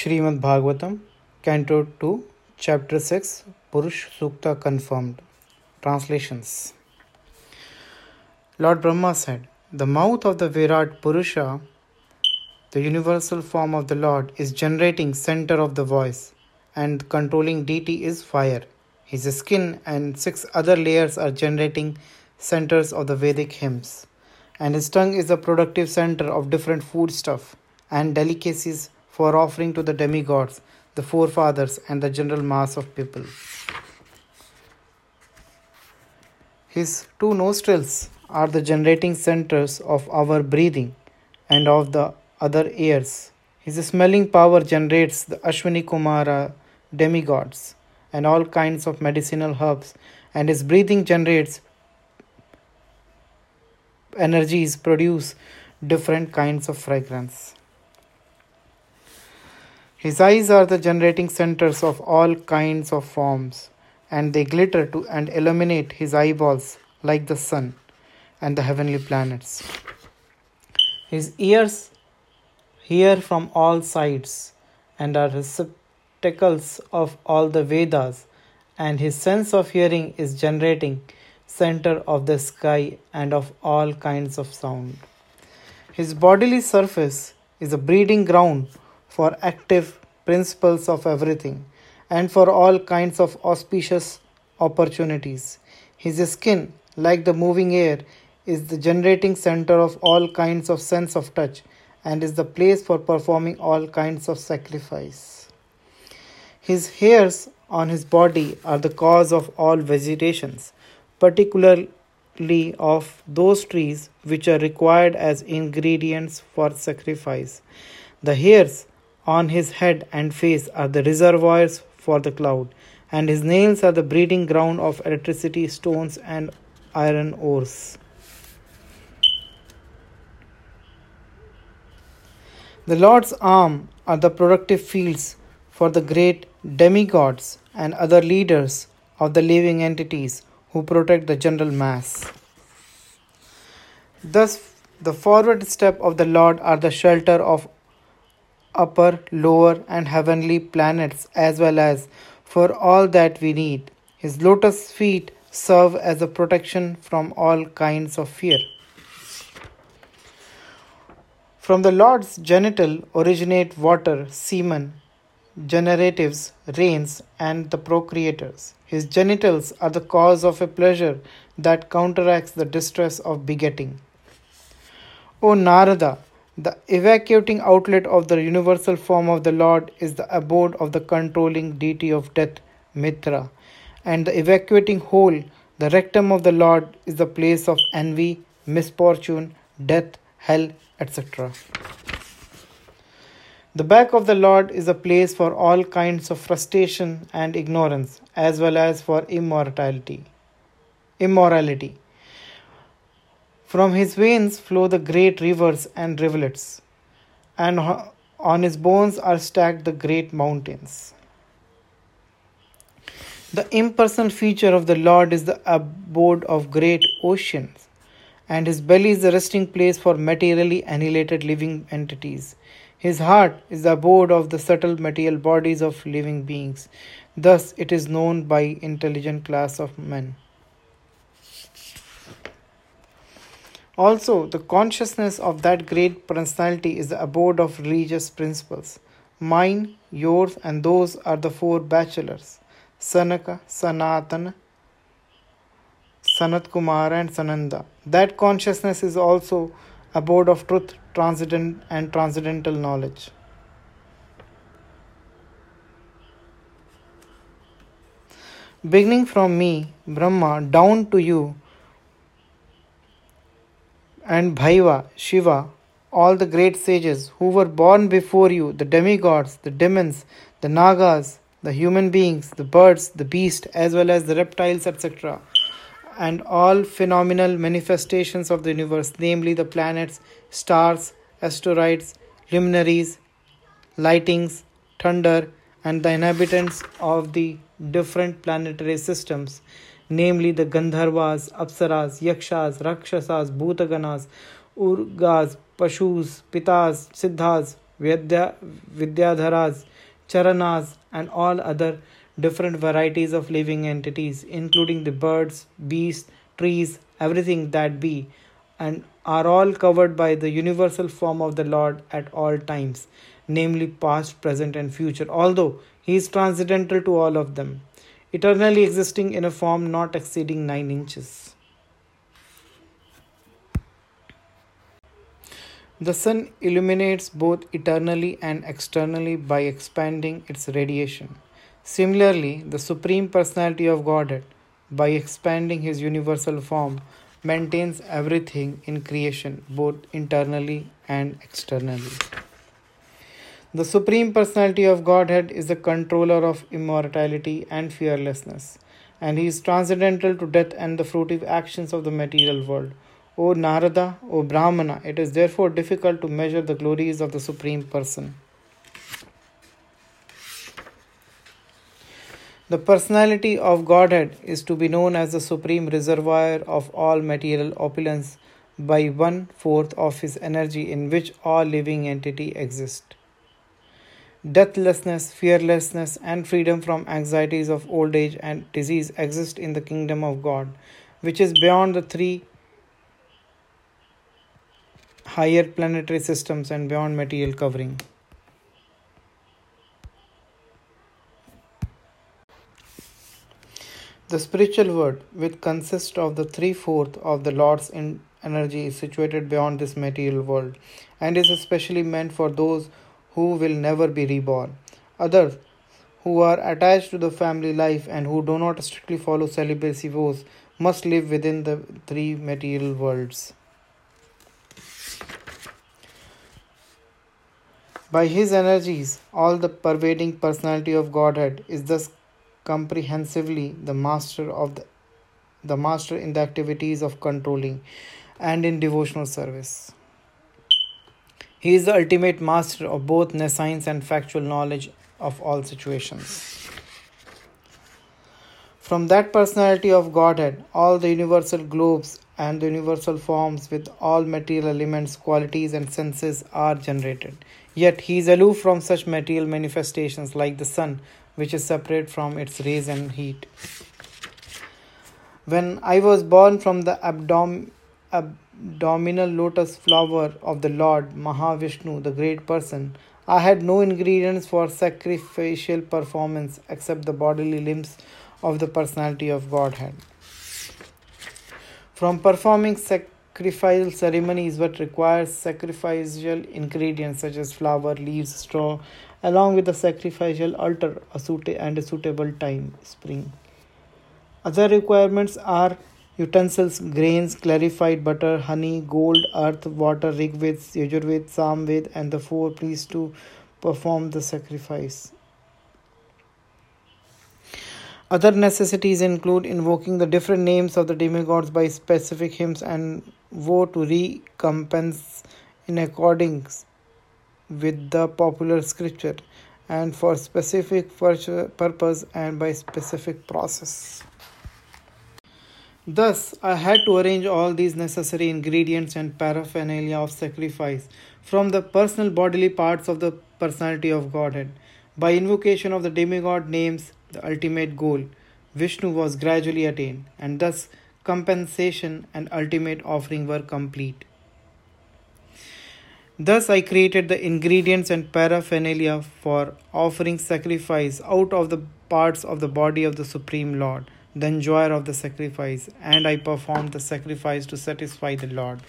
Srimad Bhagavatam, Canto 2, Chapter 6, Purush Sukta confirmed. Translations Lord Brahma said, The mouth of the Virat Purusha, the universal form of the Lord, is generating center of the voice, and controlling deity is fire. His skin and six other layers are generating centers of the Vedic hymns, and his tongue is the productive center of different foodstuff and delicacies for offering to the demigods, the forefathers, and the general mass of people. His two nostrils are the generating centers of our breathing and of the other ears. His smelling power generates the Ashwini Kumara demigods and all kinds of medicinal herbs, and his breathing generates energies produce different kinds of fragrance. His eyes are the generating centers of all kinds of forms, and they glitter to and illuminate his eyeballs like the sun and the heavenly planets. His ears hear from all sides and are receptacles of all the Vedas, and his sense of hearing is generating center of the sky and of all kinds of sound. His bodily surface is a breeding ground for active principles of everything and for all kinds of auspicious opportunities. His skin, like the moving air, is the generating center of all kinds of sense of touch and is the place for performing all kinds of sacrifice. His hairs on his body are the cause of all vegetations particularly of those trees which are required as ingredients for sacrifice. The hairs on his head and face are the reservoirs for the cloud, and his nails are the breeding ground of electricity, stones, and iron ores. The Lord's arm are the productive fields for the great demigods and other leaders of the living entities who protect the general mass. Thus, the forward step of the Lord are the shelter of upper, lower, and heavenly planets, as well as for all that we need. His lotus feet serve as a protection from all kinds of fear. From the Lord's genital originate water, semen, generatives, rains, and the procreators. His genitals are the cause of a pleasure that counteracts the distress of begetting. O Narada, the evacuating outlet of the universal form of the Lord is the abode of the controlling deity of death, Mitra, and the evacuating hole, the rectum of the Lord, is the place of envy, misfortune, death, hell, etc. The back of the Lord is a place for all kinds of frustration and ignorance, as well as for immortality. Immorality. From his veins flow the great rivers and rivulets, and on his bones are stacked the great mountains. The impersonal feature of the Lord is the abode of great oceans, and his belly is the resting place for materially annihilated living entities. His heart is the abode of the subtle material bodies of living beings. Thus, it is known by intelligent class of men. Also, the consciousness of that great personality is the abode of religious principles. Mine, yours, and those are the four bachelors Sanaka, Sanatana, Sanat Kumara, and Sananda. That consciousness is also abode of truth, transcendent, and transcendental knowledge. Beginning from me, Brahma, down to you, and Bhava, Shiva, all the great sages who were born before you, the demigods, the demons, the nagas, the human beings, the birds, the beasts, as well as the reptiles, etc and all phenomenal manifestations of the universe, namely the planets, stars, asteroids, luminaries, lightings, thunder, and the inhabitants of the different planetary systems, namely the Gandharvas, Apsaras, Yakshas, Rakshasas, Bhutaganas, Uragas, Pashus, Pitas, Siddhas, Vidya, Vidyadharas, Charanas, and all other different varieties of living entities, including the birds, beasts, trees, everything that be, and are all covered by the universal form of the Lord at all times, namely past, present, and future, although he is transcendental to all of them, eternally existing in a form not exceeding 9 inches. The sun illuminates both eternally and externally by expanding its radiation. Similarly, the Supreme Personality of Godhead, by expanding his universal form, maintains everything in creation, both internally and externally. The Supreme Personality of Godhead is the controller of immortality and fearlessness, and he is transcendental to death and the fruitive actions of the material world. O Narada, O Brahmana, it is therefore difficult to measure the glories of the Supreme Person. The personality of Godhead is to be known as the supreme reservoir of all material opulence by one fourth of his energy in which all living entity exist. Deathlessness, fearlessness, and freedom from anxieties of old age and disease exist in the kingdom of God, which is beyond the three higher planetary systems and beyond material covering. The spiritual world, which consists of the three fourths of the Lord's energy, is situated beyond this material world and is especially meant for those who will never be reborn. Others who are attached to the family life and who do not strictly follow celibacy vows must live within the three material worlds. By his energies, all the pervading personality of Godhead is thus comprehensively the master of the, the master in the activities of controlling and in devotional service. He is the ultimate master of both science and factual knowledge of all situations. From that personality of Godhead, all the universal globes and the universal forms with all material elements, qualities, and senses are generated. Yet he is aloof from such material manifestations like the sun, which is separate from its rays and heat. When I was born from the abdom- abdominal lotus flower of the Lord Mahavishnu, the great person, I had no ingredients for sacrificial performance except the bodily limbs of the personality of Godhead. From performing sacrificial ceremonies, what requires sacrificial ingredients such as flower, leaves, straw, along with the sacrificial altar a suit- and a suitable time spring. Other requirements are utensils, grains, clarified butter, honey, gold, earth, water, Rigved, Yajurved, Samved, and the four priests to perform the sacrifice. Other necessities include invoking the different names of the demigods by specific hymns and vow to recompense in accordance with the popular scripture and for specific purpose and by specific process. Thus, I had to arrange all these necessary ingredients and paraphernalia of sacrifice from the personal bodily parts of the personality of Godhead. By invocation of the demigod names, the ultimate goal, Vishnu was gradually attained, and thus compensation and ultimate offering were complete. Thus, I created the ingredients and paraphernalia for offering sacrifice out of the parts of the body of the Supreme Lord, the enjoyer of the sacrifice, and I performed the sacrifice to satisfy the Lord.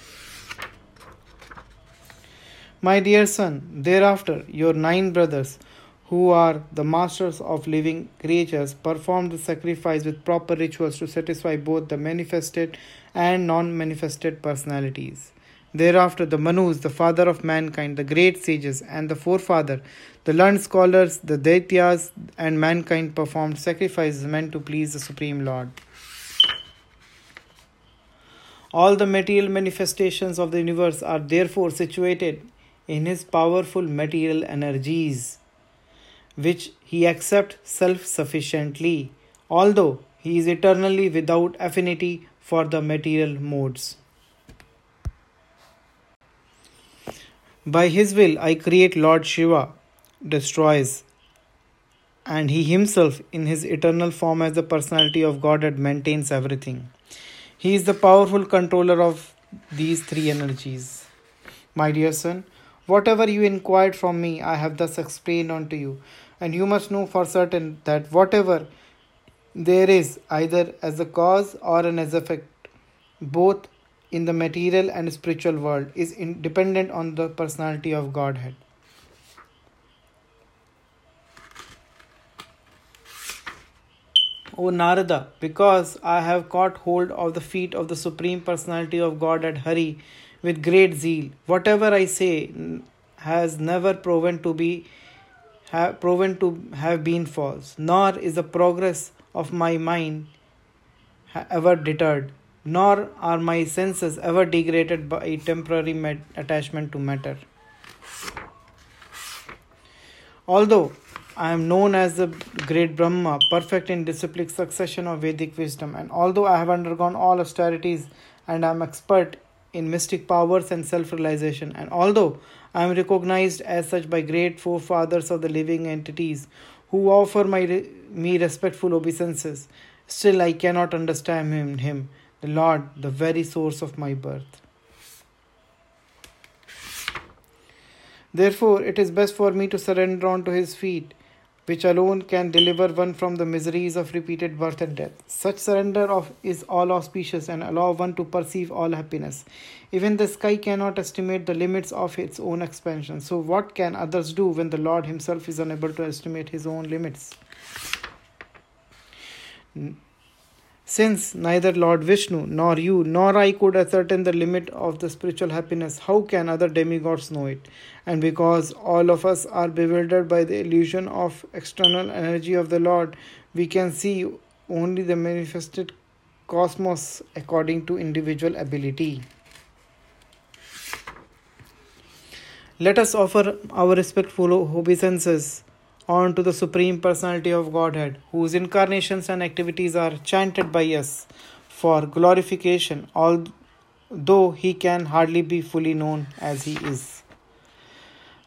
My dear son, thereafter your nine brothers, who are the masters of living creatures, performed the sacrifice with proper rituals to satisfy both the manifested and non manifested personalities. Thereafter, the Manus, the father of mankind, the great sages, and the forefather, the learned scholars, the Daityas, and mankind performed sacrifices meant to please the Supreme Lord. All the material manifestations of the universe are therefore situated in his powerful material energies, which he accepts self sufficiently, although he is eternally without affinity for the material modes. By his will, I create Lord Shiva, destroys, and he himself, in his eternal form as the personality of Godhead, maintains everything. He is the powerful controller of these three energies. My dear son, whatever you inquired from me, I have thus explained unto you, and you must know for certain that whatever there is, either as a cause or an as effect, both in the material and spiritual world, is dependent on the personality of Godhead. O Narada, because I have caught hold of the feet of the Supreme Personality of Godhead Hari with great zeal, whatever I say has never proven to be have proven to have been false, nor is the progress of my mind ever deterred, nor are my senses ever degraded by temporary attachment to matter. Although I am known as the great Brahma, perfect in disciplic succession of Vedic wisdom. And although I have undergone all austerities and I am expert in mystic powers and self realization, and although I am recognized as such by great forefathers of the living entities who offer my, me respectful obeisances, still I cannot understand him, him, the Lord, the very source of my birth. Therefore, it is best for me to surrender unto his feet which alone can deliver one from the miseries of repeated birth and death. Such surrender of is all auspicious and allow one to perceive all happiness. Even the sky cannot estimate the limits of its own expansion. So what can others do when the Lord himself is unable to estimate his own limits? Since neither Lord Vishnu, nor you, nor I could ascertain the limit of the spiritual happiness, how can other demigods know it? And because all of us are bewildered by the illusion of external energy of the Lord, we can see only the manifested cosmos according to individual ability. Let us offer our respectful obeisances on to the Supreme Personality of Godhead, whose incarnations and activities are chanted by us for glorification, although he can hardly be fully known as he is.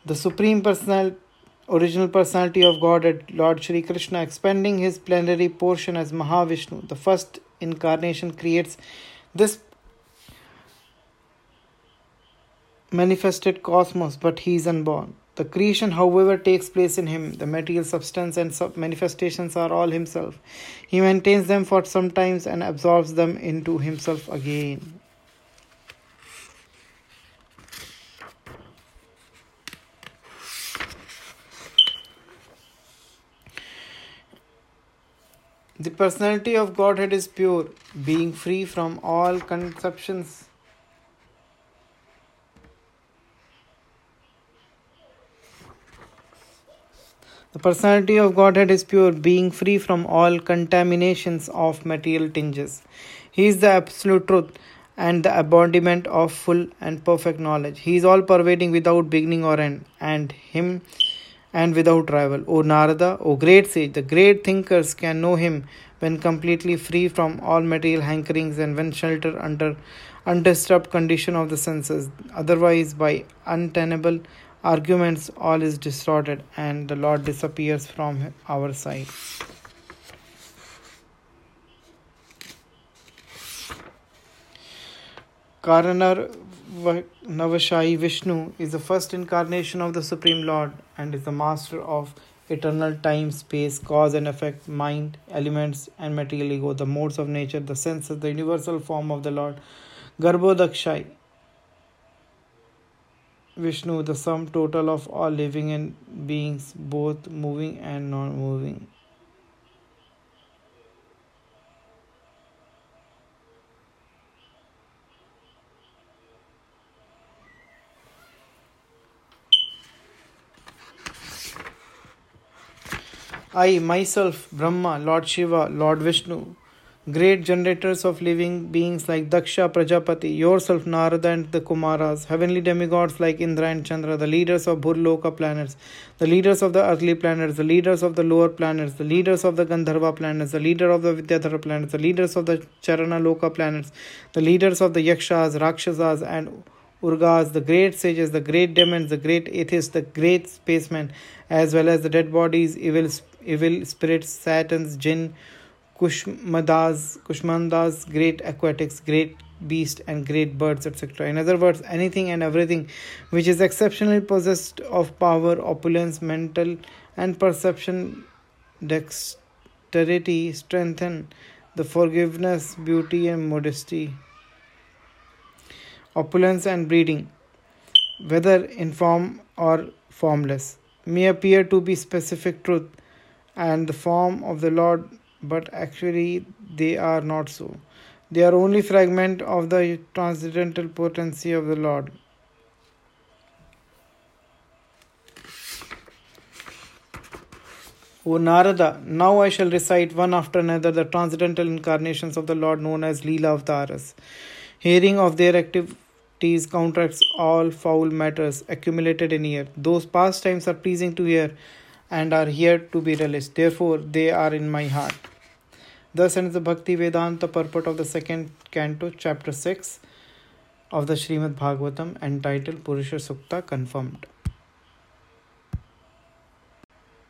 The Supreme Personal, Original Personality of Godhead, Lord Shri Krishna, expanding his plenary portion as Mahavishnu, the first incarnation, creates this manifested cosmos, but he is unborn. The creation, however, takes place in him. The material substance and sub manifestations are all himself. He maintains them for some times and absorbs them into himself again. The personality of Godhead is pure, being free from all conceptions The personality of Godhead is pure, being free from all contaminations of material tinges. He is the absolute truth and the embodiment of full and perfect knowledge. He is all pervading without beginning or end, and him and without rival. O Narada, O great sage, the great thinkers can know him when completely free from all material hankerings and when sheltered under undisturbed condition of the senses, otherwise by untenable arguments, all is distorted, and the Lord disappears from our sight. Karanar Navashai Vishnu is the first incarnation of the Supreme Lord and is the master of eternal time, space, cause and effect, mind, elements, and material ego, the modes of nature, the senses, the universal form of the Lord. Garbhodakashayi Vishnu, the sum total of all living and beings, both moving and non moving. I myself, Brahma, Lord Shiva, Lord Vishnu, great generators of living beings like Daksha Prajapati, yourself Narada and the Kumaras, heavenly demigods like Indra and Chandra, the leaders of Bhurloka planets, the leaders of the earthly planets, the leaders of the lower planets, the leaders of the Gandharva planets, the leader of the Vidyadhara planets, the leaders of the Charana Loka planets, the leaders of the Yakshas, Rakshasas, and Uragas, the great sages, the great demons, the great atheists, the great spacemen, as well as the dead bodies, evil, evil spirits, satans, jinn, kushmadas, kushmandas, great aquatics, great beasts, and great birds, etc. In other words, anything and everything which is exceptionally possessed of power, opulence, mental and perception, dexterity, strengthen the forgiveness, beauty, and modesty, opulence, and breeding, whether in form or formless, may appear to be specific truth and the form of the Lord, but actually they are not so. They are only fragment of the transcendental potency of the Lord. O Narada, now I shall recite one after another the transcendental incarnations of the Lord known as Leela Avtaras. Hearing of their activities counteracts all foul matters accumulated in ear. Those pastimes are pleasing to hear and are here to be realized. Therefore, they are in my heart. Thus ends the Bhaktivedanta the purport of the second canto, chapter 6 of the Srimad Bhagavatam, entitled Purusha Sukta Confirmed.